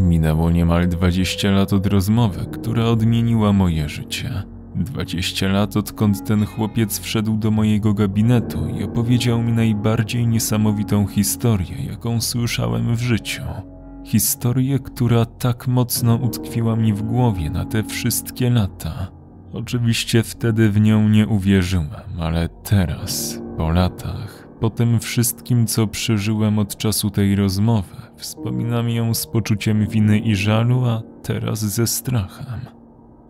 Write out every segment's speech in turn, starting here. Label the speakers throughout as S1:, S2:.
S1: Minęło niemal 20 lat od rozmowy, która odmieniła moje życie. 20 lat odkąd ten chłopiec wszedł do mojego gabinetu i opowiedział mi najbardziej niesamowitą historię, jaką słyszałem w życiu. Historię, która tak mocno utkwiła mi w głowie na te wszystkie lata. Oczywiście wtedy w nią nie uwierzyłem, ale teraz, po latach, po tym wszystkim, co przeżyłem od czasu tej rozmowy, wspominam ją z poczuciem winy i żalu, a teraz ze strachem.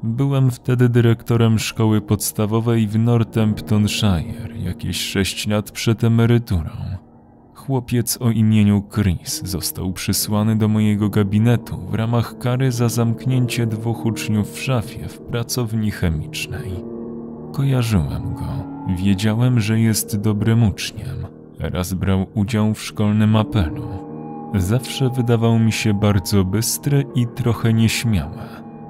S1: Byłem wtedy dyrektorem szkoły podstawowej w Northamptonshire, jakieś sześć lat przed emeryturą. Chłopiec o imieniu Chris został przysłany do mojego gabinetu w ramach kary za zamknięcie dwóch uczniów w szafie w pracowni chemicznej. Kojarzyłem go, wiedziałem, że jest dobrym uczniem. Raz brał udział w szkolnym apelu. Zawsze wydawał mi się bardzo bystry i trochę nieśmiały,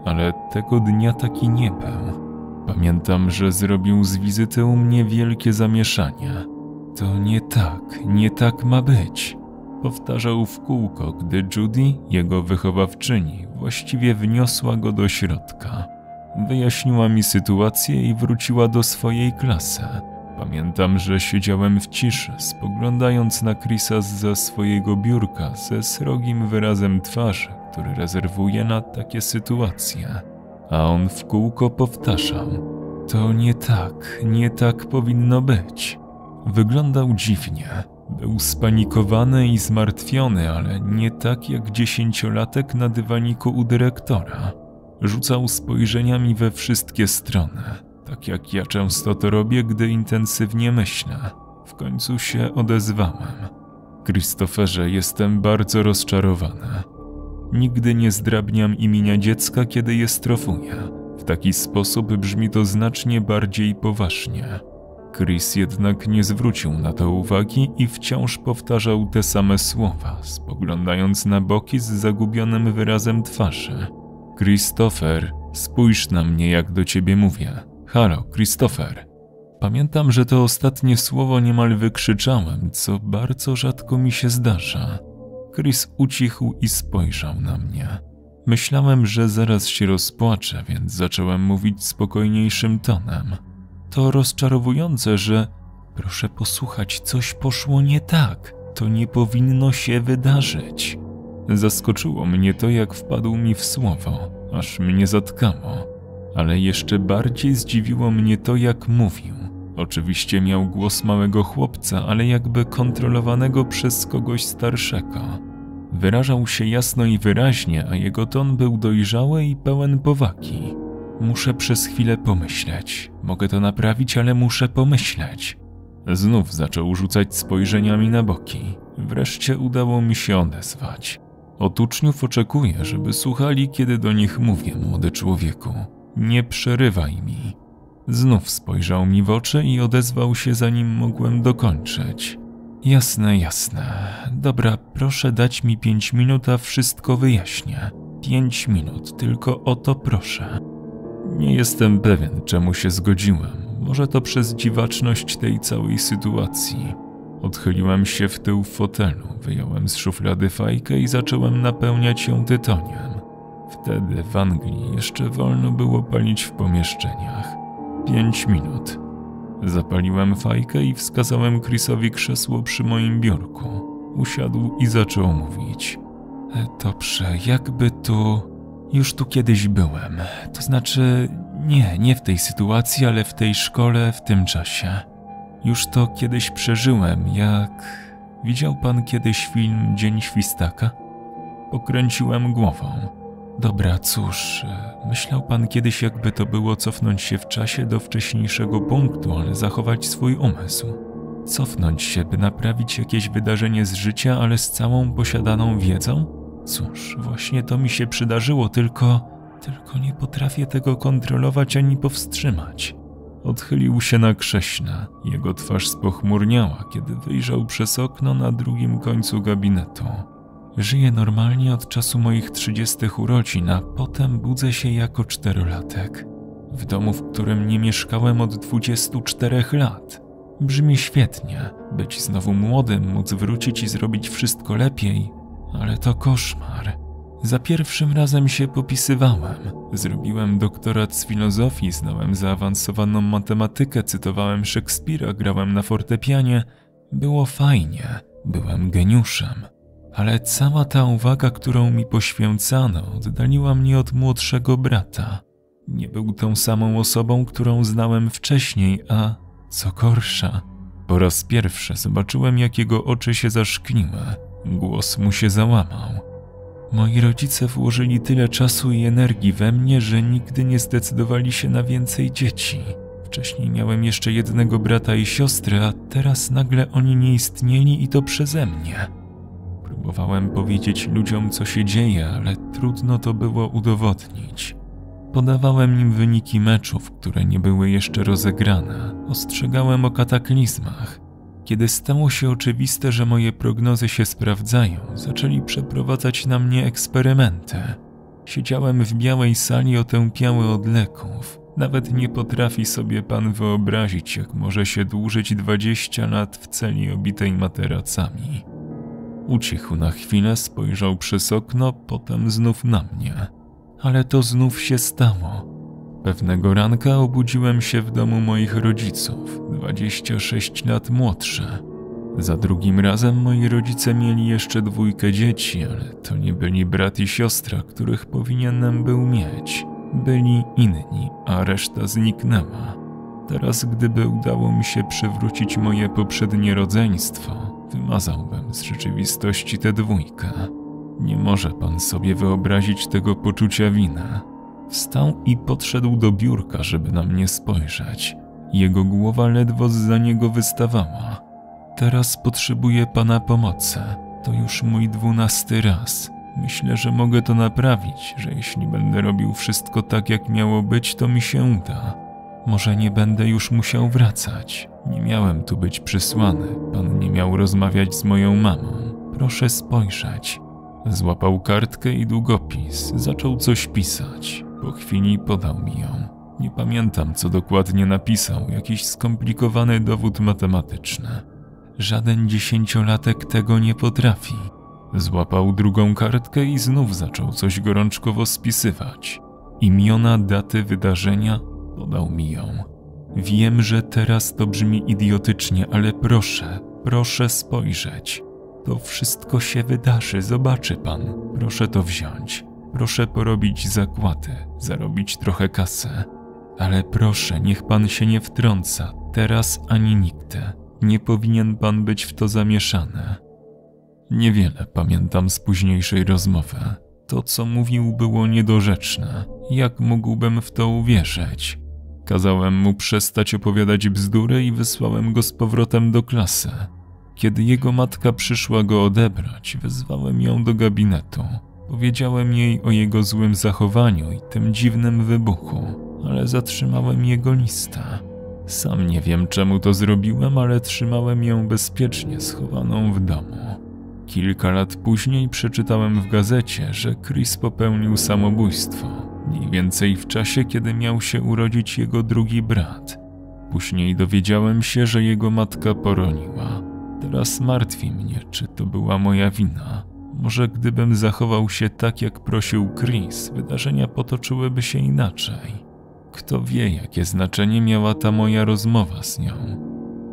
S1: ale tego dnia taki nie był. Pamiętam, że zrobił z wizyty u mnie wielkie zamieszanie to nie tak, nie tak ma być. Powtarzał w kółko, gdy Judy, jego wychowawczyni, właściwie wniosła go do środka. Wyjaśniła mi sytuację i wróciła do swojej klasy. Pamiętam, że siedziałem w ciszy, spoglądając na Chrisa za swojego biurka ze srogim wyrazem twarzy, który rezerwuje na takie sytuacje. A on w kółko powtarzał: To nie tak, nie tak powinno być. Wyglądał dziwnie. Był spanikowany i zmartwiony, ale nie tak jak dziesięciolatek na dywaniku u dyrektora. Rzucał spojrzeniami we wszystkie strony, tak jak ja często to robię, gdy intensywnie myślę. W końcu się odezwałem. Christopherze, jestem bardzo rozczarowany. Nigdy nie zdrabniam imienia dziecka, kiedy je strofuję. W taki sposób brzmi to znacznie bardziej poważnie. Chris jednak nie zwrócił na to uwagi i wciąż powtarzał te same słowa, spoglądając na boki z zagubionym wyrazem twarzy. Christopher, spójrz na mnie, jak do ciebie mówię. Halo, Christopher. Pamiętam, że to ostatnie słowo niemal wykrzyczałem, co bardzo rzadko mi się zdarza. Chris ucichł i spojrzał na mnie. Myślałem, że zaraz się rozpłaczę, więc zacząłem mówić spokojniejszym tonem. To rozczarowujące, że proszę posłuchać, coś poszło nie tak. To nie powinno się wydarzyć. Zaskoczyło mnie to, jak wpadł mi w słowo, aż mnie zatkało. Ale jeszcze bardziej zdziwiło mnie to, jak mówił. Oczywiście miał głos małego chłopca, ale jakby kontrolowanego przez kogoś starszego. Wyrażał się jasno i wyraźnie, a jego ton był dojrzały i pełen powagi. Muszę przez chwilę pomyśleć. Mogę to naprawić, ale muszę pomyśleć. Znów zaczął rzucać spojrzeniami na boki. Wreszcie udało mi się odezwać. Od uczniów oczekuję, żeby słuchali, kiedy do nich mówię, młody człowieku. Nie przerywaj mi. Znów spojrzał mi w oczy i odezwał się, zanim mogłem dokończyć. Jasne, jasne. Dobra, proszę dać mi pięć minut, a wszystko wyjaśnię. Pięć minut, tylko o to proszę. Nie jestem pewien, czemu się zgodziłem. Może to przez dziwaczność tej całej sytuacji. Odchyliłem się w tył fotelu, wyjąłem z szuflady fajkę i zacząłem napełniać ją tytoniem. Wtedy w Anglii jeszcze wolno było palić w pomieszczeniach. Pięć minut. Zapaliłem fajkę i wskazałem Chrisowi krzesło przy moim biurku. Usiadł i zaczął mówić. E, dobrze, jakby tu... Już tu kiedyś byłem. To znaczy, nie, nie w tej sytuacji, ale w tej szkole, w tym czasie. Już to kiedyś przeżyłem, jak. Widział pan kiedyś film Dzień Świstaka? Pokręciłem głową. Dobra, cóż, myślał pan kiedyś, jakby to było cofnąć się w czasie do wcześniejszego punktu, ale zachować swój umysł. Cofnąć się, by naprawić jakieś wydarzenie z życia, ale z całą posiadaną wiedzą? Cóż, właśnie to mi się przydarzyło, tylko. tylko nie potrafię tego kontrolować ani powstrzymać. Odchylił się na krześle. Jego twarz spochmurniała, kiedy wyjrzał przez okno na drugim końcu gabinetu. Żyję normalnie od czasu moich trzydziestych urodzin, a potem budzę się jako czterolatek. W domu, w którym nie mieszkałem od 24 lat. Brzmi świetnie. Być znowu młodym, móc wrócić i zrobić wszystko lepiej, ale to koszmar. Za pierwszym razem się popisywałem. Zrobiłem doktorat z filozofii, znałem zaawansowaną matematykę, cytowałem Szekspira, grałem na fortepianie. Było fajnie, byłem geniuszem. Ale cała ta uwaga, którą mi poświęcano, oddaliła mnie od młodszego brata. Nie był tą samą osobą, którą znałem wcześniej, a co gorsza, po raz pierwszy zobaczyłem, jak jego oczy się zaszkniły. Głos mu się załamał. Moi rodzice włożyli tyle czasu i energii we mnie, że nigdy nie zdecydowali się na więcej dzieci. Wcześniej miałem jeszcze jednego brata i siostrę, a teraz nagle oni nie istnieli i to przeze mnie. Próbowałem powiedzieć ludziom, co się dzieje, ale trudno to było udowodnić. Podawałem im wyniki meczów, które nie były jeszcze rozegrane. Ostrzegałem o kataklizmach. Kiedy stało się oczywiste, że moje prognozy się sprawdzają, zaczęli przeprowadzać na mnie eksperymenty. Siedziałem w białej sali otępiały od leków. Nawet nie potrafi sobie pan wyobrazić, jak może się dłużyć 20 lat w celi obitej materacami. Ucichł na chwilę, spojrzał przez okno, potem znów na mnie. Ale to znów się stało. Pewnego ranka obudziłem się w domu moich rodziców, 26 lat młodsze. Za drugim razem moi rodzice mieli jeszcze dwójkę dzieci, ale to nie byli brat i siostra, których powinienem był mieć. Byli inni, a reszta zniknęła. Teraz, gdyby udało mi się przywrócić moje poprzednie rodzeństwo, wymazałbym z rzeczywistości tę dwójkę. Nie może pan sobie wyobrazić tego poczucia winy. Wstał i podszedł do biurka, żeby na mnie spojrzeć. Jego głowa ledwo za niego wystawała. Teraz potrzebuję pana pomocy. To już mój dwunasty raz. Myślę, że mogę to naprawić, że jeśli będę robił wszystko tak, jak miało być, to mi się uda. Może nie będę już musiał wracać. Nie miałem tu być przysłany. Pan nie miał rozmawiać z moją mamą. Proszę spojrzeć. Złapał kartkę i długopis. Zaczął coś pisać. Po chwili podał mi ją. Nie pamiętam, co dokładnie napisał, jakiś skomplikowany dowód matematyczny. Żaden dziesięciolatek tego nie potrafi. Złapał drugą kartkę i znów zaczął coś gorączkowo spisywać. Imiona, daty wydarzenia podał mi ją. Wiem, że teraz to brzmi idiotycznie, ale proszę, proszę spojrzeć. To wszystko się wydarzy, zobaczy pan. Proszę to wziąć. Proszę porobić zakłady, zarobić trochę kasy. Ale proszę, niech pan się nie wtrąca, teraz ani nigdy. Nie powinien pan być w to zamieszany. Niewiele pamiętam z późniejszej rozmowy. To, co mówił, było niedorzeczne. Jak mógłbym w to uwierzyć? Kazałem mu przestać opowiadać bzdury i wysłałem go z powrotem do klasy. Kiedy jego matka przyszła go odebrać, wezwałem ją do gabinetu. Powiedziałem jej o jego złym zachowaniu i tym dziwnym wybuchu, ale zatrzymałem jego listę. Sam nie wiem czemu to zrobiłem, ale trzymałem ją bezpiecznie schowaną w domu. Kilka lat później przeczytałem w gazecie, że Chris popełnił samobójstwo, mniej więcej w czasie, kiedy miał się urodzić jego drugi brat. Później dowiedziałem się, że jego matka poroniła. Teraz martwi mnie, czy to była moja wina. Może gdybym zachował się tak, jak prosił Chris, wydarzenia potoczyłyby się inaczej. Kto wie, jakie znaczenie miała ta moja rozmowa z nią.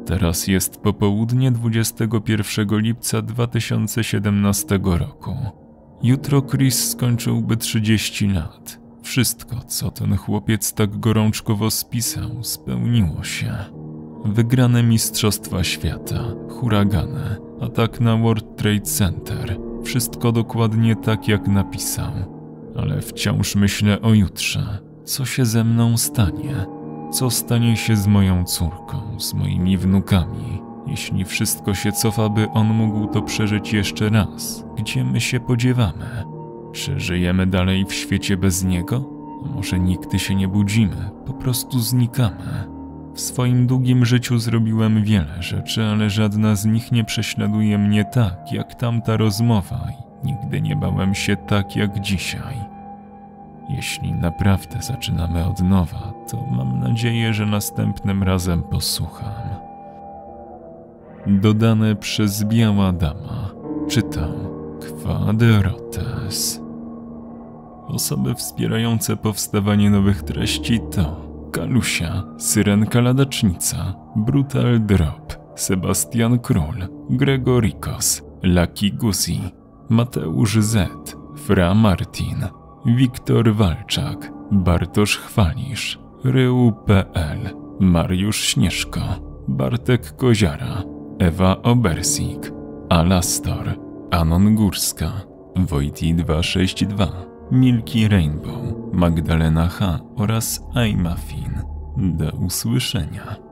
S1: Teraz jest popołudnie 21 lipca 2017 roku. Jutro Chris skończyłby 30 lat. Wszystko, co ten chłopiec tak gorączkowo spisał, spełniło się. Wygrane Mistrzostwa Świata, huragany, atak na World Trade Center – wszystko dokładnie tak, jak napisał. Ale wciąż myślę o jutrze. Co się ze mną stanie? Co stanie się z moją córką, z moimi wnukami? Jeśli wszystko się cofa, by on mógł to przeżyć jeszcze raz, gdzie my się podziewamy? Czy żyjemy dalej w świecie bez niego? A może nigdy się nie budzimy, po prostu znikamy? W swoim długim życiu zrobiłem wiele rzeczy, ale żadna z nich nie prześladuje mnie tak, jak tamta rozmowa i nigdy nie bałem się tak jak dzisiaj. Jeśli naprawdę zaczynamy od nowa, to mam nadzieję, że następnym razem posłucham. Dodane przez Biała Dama. Czytam Quadrotes. Osoby wspierające powstawanie nowych treści to Kalusia, Syrenka Ladacznica, Brutal Drop, Sebastian Król, Gregorikos, Lucky Guzi, Mateusz Z, Fra Martin, Wiktor Walczak, Bartosz Chwalisz, Rył.pl, Mariusz Śnieżko, Bartek Koziara, Ewa Obersik, Alastor, Anon Górska, Wojti 262, Milki Rainbow, Magdalena H. oraz iMuffin. Do usłyszenia.